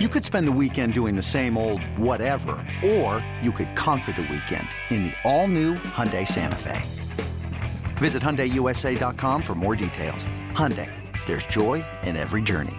You could spend the weekend doing the same old whatever, or you could conquer the weekend in the all-new Hyundai Santa Fe. Visit HyundaiUSA.com for more details. Hyundai, there's joy in every journey.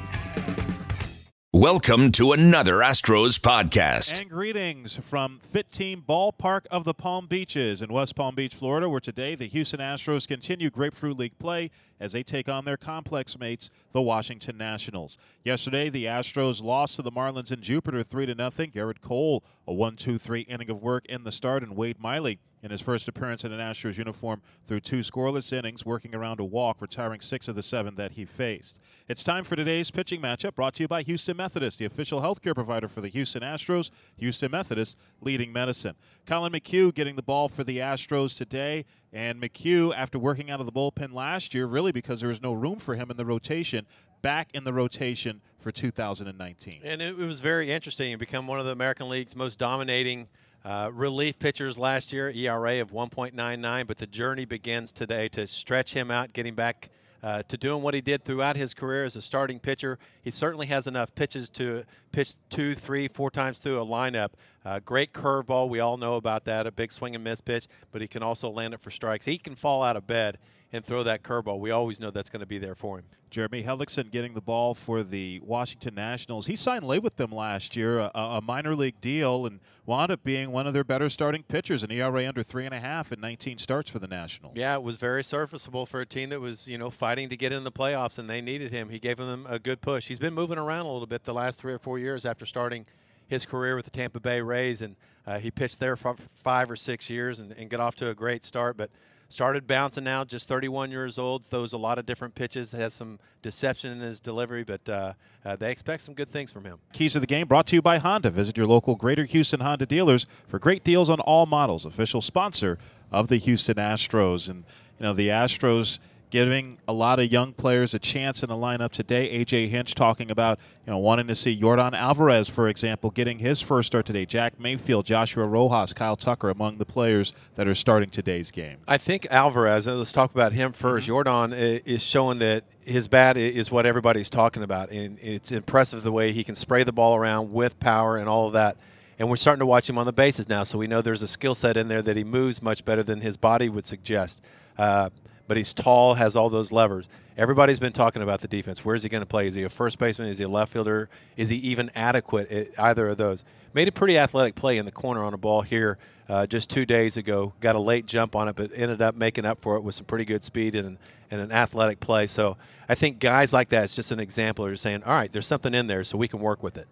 Welcome to another Astros podcast. And greetings from Fit Team Ballpark of the Palm Beaches in West Palm Beach, Florida, where today the Houston Astros continue Grapefruit League play as they take on their complex mates, the Washington Nationals. Yesterday, the Astros lost to the Marlins in Jupiter 3 to nothing. Gerrit Cole, a 1-2-3 inning of work in the start, and Wade Miley in his first appearance in an Astros uniform through two scoreless innings, working around a walk, retiring six of the seven that he faced. It's time for today's pitching matchup brought to you by Houston Methodist, the official healthcare provider for the Houston Astros. Houston Methodist leading medicine. Colin McHugh getting the ball for the Astros today. And McHugh, after working out of the bullpen last year, really because there was no room for him in the rotation, back in the rotation for 2019. And it, was very interesting. He became one of the American League's most dominating uh, relief pitchers last year, ERA of 1.99. But the journey begins today to stretch him out, getting back – uh, to doing what he did throughout his career as a starting pitcher. He certainly has enough pitches to pitch two, three, four times through a lineup. Uh, great curveball. We all know about that. A big swing and miss pitch, but he can also land it for strikes. He can fall out of bed and throw that curveball. We always know that's going to be there for him. Jeremy Hellickson getting the ball for the Washington Nationals. He signed late with them last year, a, a, minor league deal, and wound up being one of their better starting pitchers. An ERA under three and a half and 19 starts for the Nationals. Yeah, it was very serviceable for a team that was you know fighting to get in the playoffs, and they needed him. He gave them a good push. He's been moving around a little bit the last three or four years after starting his career with the Tampa Bay Rays, and uh, he pitched there for five or six years and, and got off to a great start, but started bouncing now, just 31 years old, throws a lot of different pitches, has some deception in his delivery, but uh, uh, they expect some good things from him. Keys of the game brought to you by Honda. Visit your local Greater Houston Honda dealers for great deals on all models. Official sponsor of the Houston Astros. And, you know, the Astros – giving a lot of young players a chance in the lineup today. AJ Hinch talking about you know wanting to see Yordan Alvarez, for example, getting his first start today. Jack Mayfield, Joshua Rojas, Kyle Tucker among the players that are starting today's game. I think Alvarez. Let's talk about him 1st mm-hmm. Yordan is showing that his bat is what everybody's talking about, and it's impressive the way he can spray the ball around with power and all of that and we're starting to watch him on the bases now, so we know there's a skill set in there that he moves much better than his body would suggest. Uh, but he's tall, has all those levers. Everybody's been talking about the defense. Where's he going to play? Is he a first baseman? Is he a left fielder? Is he even adequate at either of those? Made a pretty athletic play in the corner on a ball here uh, just two days ago. Got a late jump on it, but ended up making up for it with some pretty good speed and, and an athletic play. So I think guys like that, it's just an example of saying, all right, there's something in there, so we can work with it.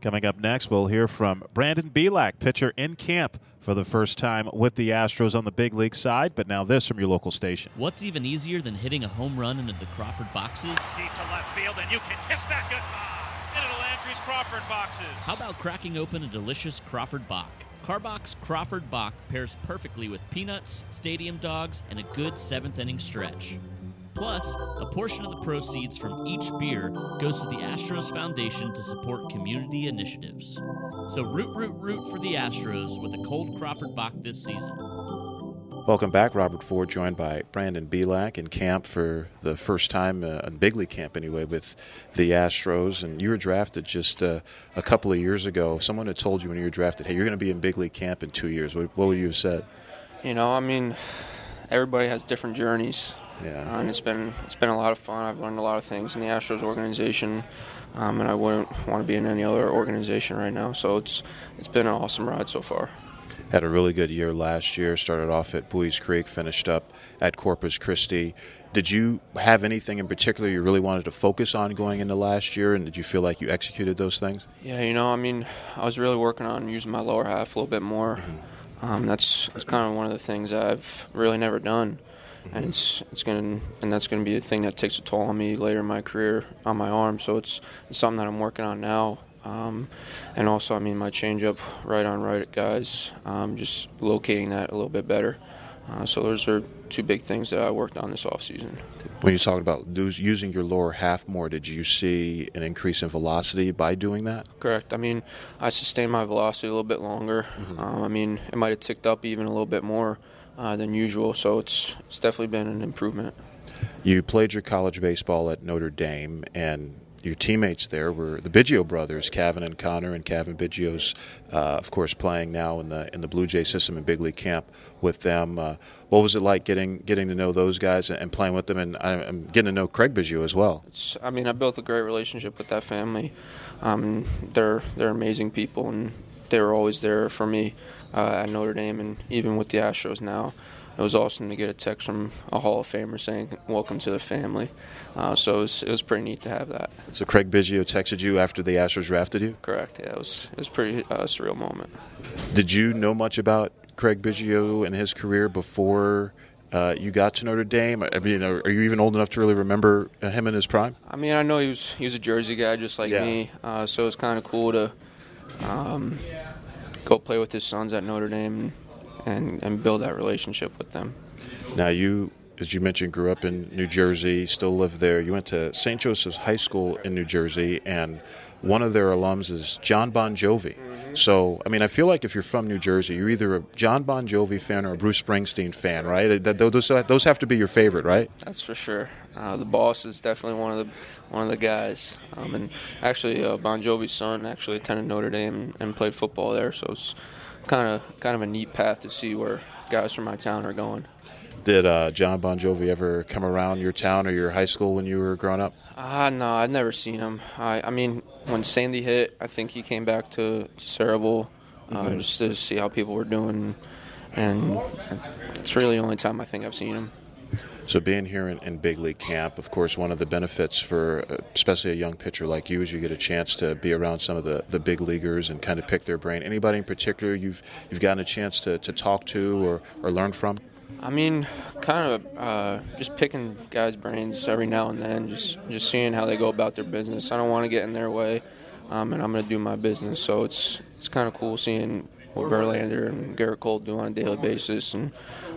Coming up next, we'll hear from Brandon Bielak, pitcher in camp for the first time with the Astros on the big league side. But now this from your local station. What's even easier than hitting a home run into the Crawford boxes? Deep to left field, and you can kiss that goodbye into the Landry's Crawford boxes. How about cracking open a delicious Crawford Bock? Karbach Crawford Bock pairs perfectly with peanuts, stadium dogs, and a good seventh inning stretch. Plus, a portion of the proceeds from each beer goes to the Astros Foundation to support community initiatives. So root, root, root for the Astros with a cold Crawford Bock this season. Welcome back. Robert Ford joined by Brandon Bielak in camp for the first time, uh, in big league camp anyway, with the Astros. And you were drafted just uh, a couple of years ago. If someone had told you when you were drafted, hey, you're going to be in big league camp in two years, what, what would you have said? You know, I mean, everybody has different journeys. Yeah. Uh, and it's been it's been a lot of fun. I've learned a lot of things in the Astros organization, um, and I wouldn't want to be in any other organization right now. So it's it's been an awesome ride so far. Had a really good year last year. Started off at Buies Creek, finished up at Corpus Christi. Did you have anything in particular you really wanted to focus on going into last year, and did you feel like you executed those things? Yeah, you know, I mean, I was really working on using my lower half a little bit more. Mm-hmm. Um, that's that's kind of one of the things I've really never done and it's it's going and that's going to be a thing that takes a toll on me later in my career on my arm. So it's, it's something that I'm working on now. Um, and also, I mean, my changeup right on right guys, um, just locating that a little bit better. Uh, so those are two big things that I worked on this offseason. When you're talking about using your lower half more, did you see an increase in velocity by doing that? Correct. I mean, I sustained my velocity a little bit longer. Mm-hmm. Um, I mean, it might have ticked up even a little bit more uh, than usual. So it's it's definitely been an improvement. You played your college baseball at Notre Dame, and your teammates there were the Biggio brothers, Cavan and Conor, and Cavan Biggio's, uh, of course, playing now in the in the Blue Jay system in big league camp with them. Uh, what was it like getting getting to know those guys and, playing with them? And I'm getting to know Craig Biggio as well. It's, I mean, I built a great relationship with that family. Um, they're they're amazing people, and they were always there for me uh, at Notre Dame, and even with the Astros now it was awesome to get a text from a Hall of Famer saying "Welcome to the family." Uh, so it was, it was pretty neat to have that. So Craig Biggio texted you after the Astros drafted you. Correct. Yeah, it was it was pretty uh, surreal moment. Did you know much about Craig Biggio and his career before? Uh, you got to Notre Dame. I mean, are you even old enough to really remember him in his prime? I mean, I know he was he was a Jersey guy just like yeah. me, uh, so it's kind of cool to um, go play with his sons at Notre Dame and, and build that relationship with them. Now, you, as you mentioned, grew up in New Jersey, still live there. You went to St. Joseph's High School in New Jersey, and one of their alums is John Bon Jovi. Mm-hmm. So, I mean, I feel like if you're from New Jersey, you're either a John Bon Jovi fan or a Bruce Springsteen fan, right? Those, those have to be your favorite, right? That's for sure. Uh, the boss is definitely one of the one of the guys. Um, and actually, uh, Bon Jovi's son actually attended Notre Dame and played football there, so it's kind of kind of a neat path to see where guys from my town are going. Did uh, John Bon Jovi ever come around your town or your high school when you were growing up? Uh, no, I've never seen him. I, I mean, when Sandy hit, I think he came back to Sayreville uh, mm-hmm. just to see how people were doing, and it's really the only time I think I've seen him. So being here in, in, big league camp, of course, one of the benefits for uh, especially a young pitcher like you is you get a chance to be around some of the, the big leaguers and kind of pick their brain. Anybody in particular you've you've gotten a chance to, to talk to or, or learn from? I mean, kind of uh, just picking guys' brains every now and then, just just seeing how they go about their business. I don't want to get in their way, um, and I'm going to do my business. So it's it's kind of cool seeing what Verlander and Gerrit Cole do on a daily basis, and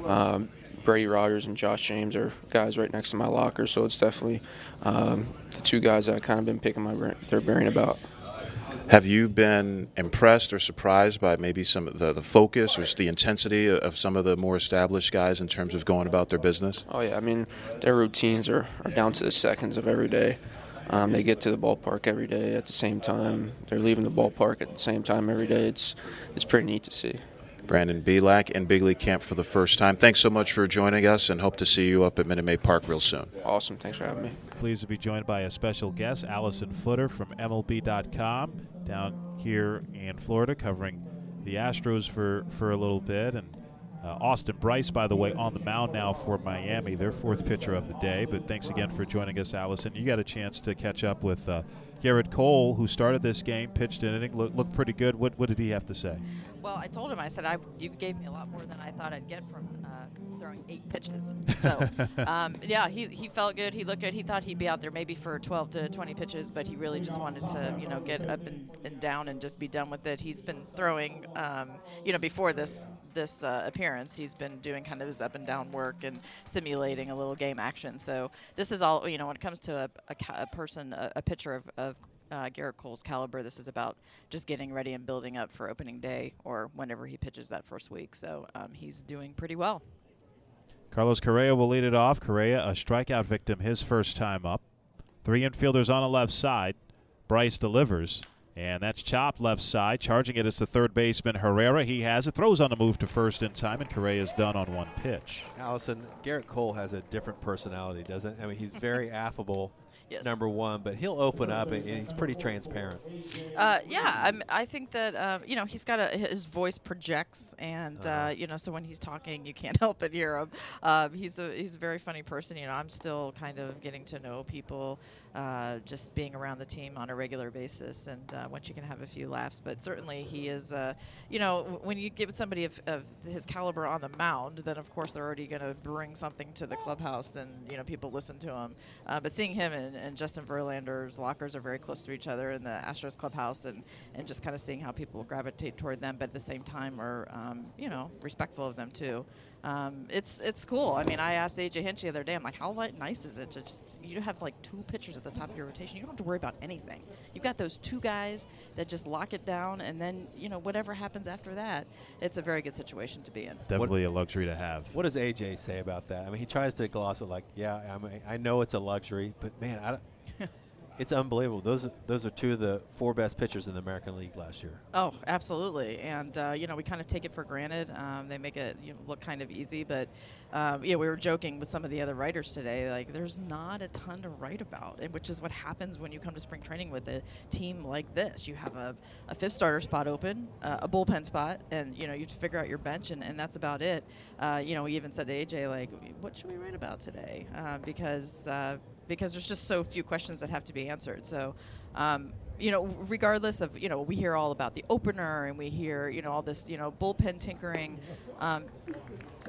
um, Brady Rodgers and Josh James are guys right next to my locker, so it's definitely um, the two guys that I've kind of been picking my brain, their brain about. Have you been impressed or surprised by maybe some of the, the focus or the intensity of some of the more established guys in terms of going about their business? Oh yeah, I mean their routines are, are down to the seconds of every day. Um, they get to the ballpark every day at the same time. They're leaving the ballpark at the same time every day. It's it's pretty neat to see. Brandon Bielak in Big League Camp for the first time. Thanks so much for joining us and hope to see you up at Minute Maid Park real soon. Awesome. Thanks for having me. Pleased to be joined by a special guest, Allison Footer from MLB.com down here in Florida covering the Astros for, for a little bit. And uh, Austin Brice, by the way, on the mound now for Miami, their fourth pitcher of the day. But thanks again for joining us, Allison. You got a chance to catch up with uh, Gerrit Cole, who started this game, pitched an inning, look, looked pretty good. What, what did he have to say? Well, I told him, I said, I, you gave me a lot more than I thought I'd get from uh, throwing eight pitches. So, um, yeah, he, he felt good. He looked good. He thought he'd be out there maybe for 12 to 20 pitches, but he really just wanted to, you know, get up and, and down and just be done with it. He's been throwing, um, you know, before this this uh, appearance, he's been doing kind of his up and down work and simulating a little game action. So this is all, you know, when it comes to a, a, a person, a, a pitcher of, of uh, Gerrit Cole's caliber. This is about just getting ready and building up for opening day or whenever he pitches that first week. So um, he's doing pretty well. Carlos Correa will lead it off. Correa, a strikeout victim, his first time up. Three infielders on the left side. Brice delivers. And that's chopped left side. Charging it is the third baseman Herrera. He has it. Throws on the move to first in time, and Correa is done on one pitch. Allison, Gerrit Cole has a different personality, doesn't? I mean, he's very affable yes. number one, but he'll open up and, he's pretty transparent. Uh, yeah, I'm, i think that um, you know he's got a his voice projects, and uh, uh-huh. uh, you know so when he's talking, you can't help but hear him. Um, he's a he's a very funny person. You know, I'm still kind of getting to know people uh, just being around the team on a regular basis, and uh, once you can have a few laughs. But certainly, he is, uh, you know, w- when you give somebody of, of, his caliber on the mound, then of course they're already going to bring something to the clubhouse, and you know people listen to him. Uh, but seeing him and, and, Justin Verlander's lockers are very close to each other in the Astros clubhouse, and and just kind of seeing how people gravitate toward them, but at the same time are, um, you know, respectful of them too um, it's it's cool. I mean, I asked AJ Hinch the other day. I'm like, how light, nice is it to just you have like two pitchers at the top of your rotation? You don't have to worry about anything. You've got those two guys that just lock it down, and then you know whatever happens after that, it's a very good situation to be in. Definitely what, a luxury to have. What does AJ say about that? I mean, he tries to gloss it like, yeah, I, mean, I know it's a luxury, but man, I It's unbelievable. Those are, those are two of the four best pitchers in the American League last year. Oh, absolutely. And, uh, you know, we kind of take it for granted. Um, they make it you know, look kind of easy. But, um, yeah, we were joking with some of the other writers today. Like, there's not a ton to write about, and which is what happens when you come to spring training with a team like this. You have a, a fifth starter spot open, uh, a bullpen spot, and, you know, you have to figure out your bench, and, and that's about it. Uh, you know, we even said to AJ, like, what should we write about today? Uh, because, uh, because there's just so few questions that have to be answered. So, um, you know, regardless of, you know, we hear all about the opener and we hear, you know, all this, you know, bullpen tinkering. Um,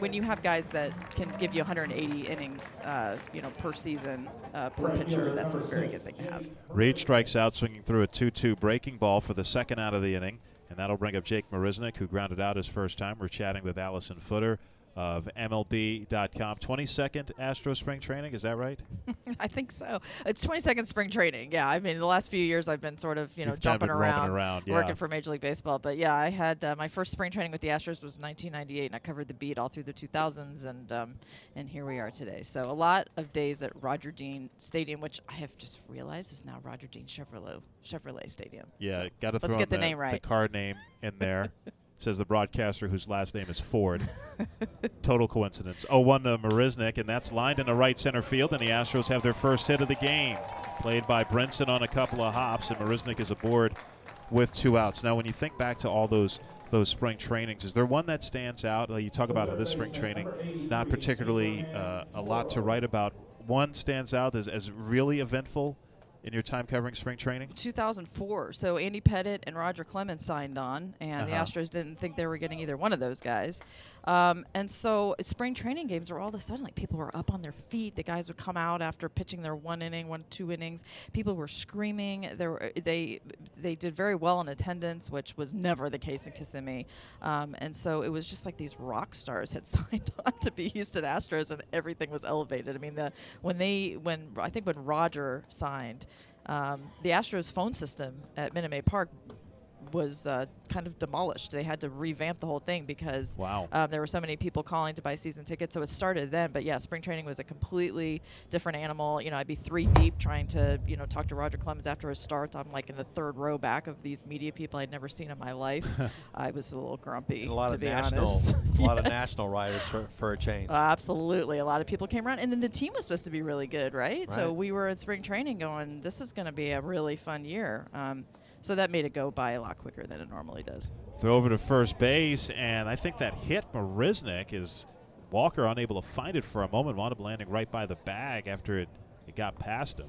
when you have guys that can give you 180 innings, uh, you know, per season, uh, per pitcher, that's a very good thing to have. Reed strikes out, swinging through a 2-2 breaking ball for the second out of the inning, and that'll bring up Jake Marisnick, who grounded out his first time. We're chatting with Allison Footer of MLB.com. 22nd Astro Spring Training, is that right? I think so. It's 22nd spring training. Yeah, I mean, the last few years I've been sort of, you know, You've kind of jumping around, around, yeah. working for Major League Baseball. But yeah, I had uh, my first spring training with the Astros was 1998, and I covered the beat all through the 2000s, and um, and here we are today. So a lot of days at Roger Dean Stadium, which I have just realized is now Roger Dean Chevrolet Chevrolet Stadium. Yeah, So got to throw let's get in the name right. The car name in there. Says the broadcaster whose last name is Ford. Total coincidence. 0-1 to Marisnick, and that's lined into right center field, and the Astros have their first hit of the game. Played by Brinson on a couple of hops, and Marisnick is aboard with two outs. Now, when you think back to all those those spring trainings, is there one that stands out? Like you talk about this spring training, not particularly uh, a lot to write about. One stands out as, as really eventful in your time covering spring training? 2004. So Andy Pettitte and Roger Clemens signed on, and the Uh-huh. Astros didn't think they were getting either one of those guys. Um, and so spring training games were all of a sudden like people were up on their feet. The guys would come out after pitching their one inning, one two innings. People were screaming. There were, they they did very well in attendance, which was never the case in Kissimmee. Um, and so it was just like these rock stars had signed on to be Houston Astros, and everything was elevated. I mean, the when they when I think when Roger signed. Um, the Astros phone system at Minute Maid Park was uh, kind of demolished. They had to revamp the whole thing because Wow. um, there were so many people calling to buy season tickets. So it started then. But yeah, spring training was a completely different animal. You know, I'd be three deep trying to you know talk to Roger Clemens after his start. I'm like in the third row back of these media people I'd never seen in my life. I was a little grumpy, And a lot to of be national, honest. a lot of national writers for, for a change. Uh, absolutely. A lot of people came around. And then the team was supposed to be really good, right? So we were in spring training going, this is going to be a really fun year. Um, so that made it go by a lot quicker than it normally does. Throw over to first base, and I think that hit Marisnick is Walker unable to find it for a moment, wound up landing right by the bag after it, it got past him.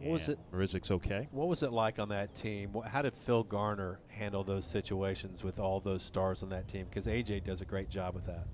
What was it? Marisnick's okay. What was it like on that team? How did Phil Garner handle those situations with all those stars on that team? Because AJ does a great job with that.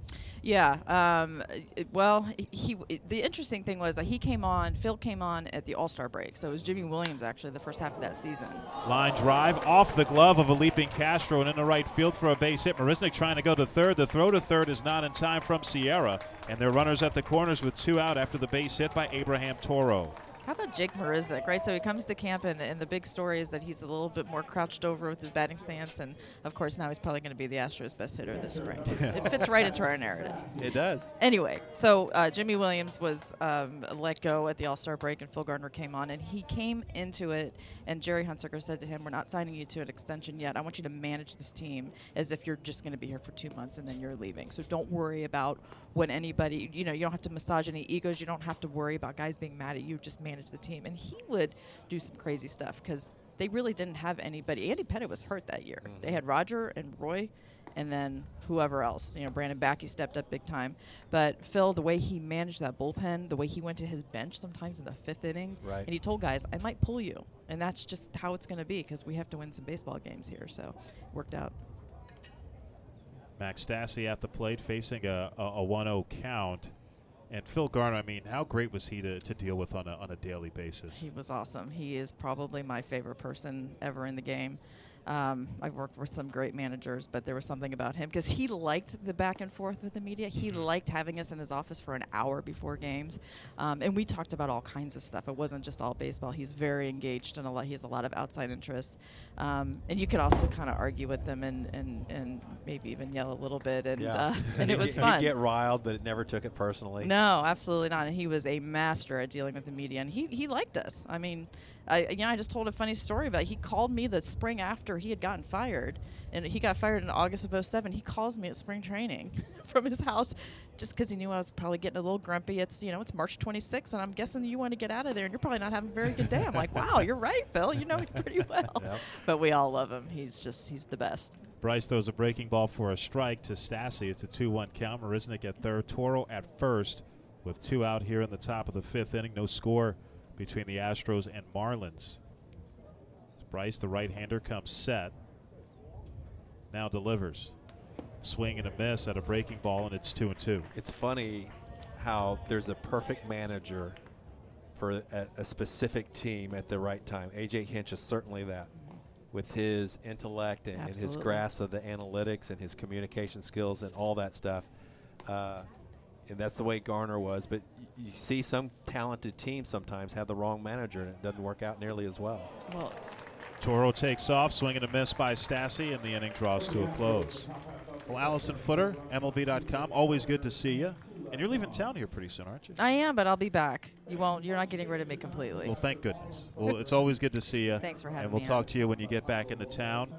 Yeah. Um, it- well, he. The interesting thing was that he came on. Phil came on at the All Star break, so it was Jimy Williams actually the first half of that season. Line drive off the glove of a leaping Castro and into right field for a base hit. Marisnick trying to go to third. The throw to third is not in time from Sierra, and they're runners at the corners with two out after the base hit by Abraham Toro. How about Jake Marisnick, right? So he comes to camp, and, and the big story is that he's a little bit more crouched over with his batting stance, and of course now he's probably going to be the Astros' best hitter this spring. it fits right into our narrative. It does. Anyway, so uh, Jimy Williams was um, let go at the All Star break, and Phil Gardner came on, and he came into it, and Gerry Hunsicker said to him, "We're not signing you to an extension yet. I want you to manage this team as if you're just going to be here for two months and then you're leaving. So don't worry about when anybody, you know, you don't have to massage any egos. You don't have to worry about guys being mad at you. Just manage the team." And he would do some crazy stuff because they really didn't have anybody. Andy Pettitte was hurt that year. They mm-hmm. had Roger and Roy and then whoever else. You know, Brandon Backe stepped up big time. But Phil, the way he managed that bullpen, the way he went to his bench sometimes in the fifth inning, Right. and he told guys, I might pull you. And that's just how it's going to be because we have to win some baseball games here. So it worked out. Max Stassi at the plate facing a, a, a 1-0 count. And Phil Garner, I mean, how great was he to, to deal with on a, on a daily basis? He was awesome. He is probably my favorite person ever in the game. Um, I've worked with some great managers, but there was something about him because he liked the back and forth with the media. He Mm-hmm. liked having us in his office for an hour before games, um, and we talked about all kinds of stuff. It wasn't just all baseball. He's very engaged and a lot. He has a lot of outside interests, um, and you could also kind of argue with them and, and, and maybe even yell a little bit, and uh, and it was fun. He'd get riled, but it never took it personally. No, absolutely not. And he was a master at dealing with the media, and he, he liked us. I mean, I you know I just told a funny story about he called me the spring after he had gotten fired, and he got fired in August of 07. He calls me at spring training from his house, just because he knew I was probably getting a little grumpy. It's you know it's March 26th, and I'm guessing you want to get out of there, and you're probably not having a very good day. I'm like, wow, you're right, Phil. You know me pretty well. Yep. But we all love him. He's just he's the best. Brice throws a breaking ball for a strike to Stassi. It's a 2 1 count. Marisnick at third. Toro at first with two out here in the top of the fifth inning. No score between the Astros and Marlins. Brice, the right hander, comes set. Now delivers. Swing and a miss at a breaking ball, and it's 2 and 2. It's funny how there's a perfect manager for a, a specific team at the right time. AJ Hinch is certainly that. With his intellect and, and his grasp of the analytics and his communication skills and all that stuff. Uh, and that's the way Garner was. But you see some talented teams sometimes have the wrong manager and it doesn't work out nearly as well. Well, Toro takes off, swinging a miss by Stassi, and the inning draws to a close. Well, Allison Footer, MLB.com, always good to see you. And you're leaving town here pretty soon, aren't you? I am, but I'll be back. You won't. You're not getting rid of me completely. Well, thank goodness. Well, it's always good to see you. Thanks for having me. And we'll me talk on. to you when you get back into town.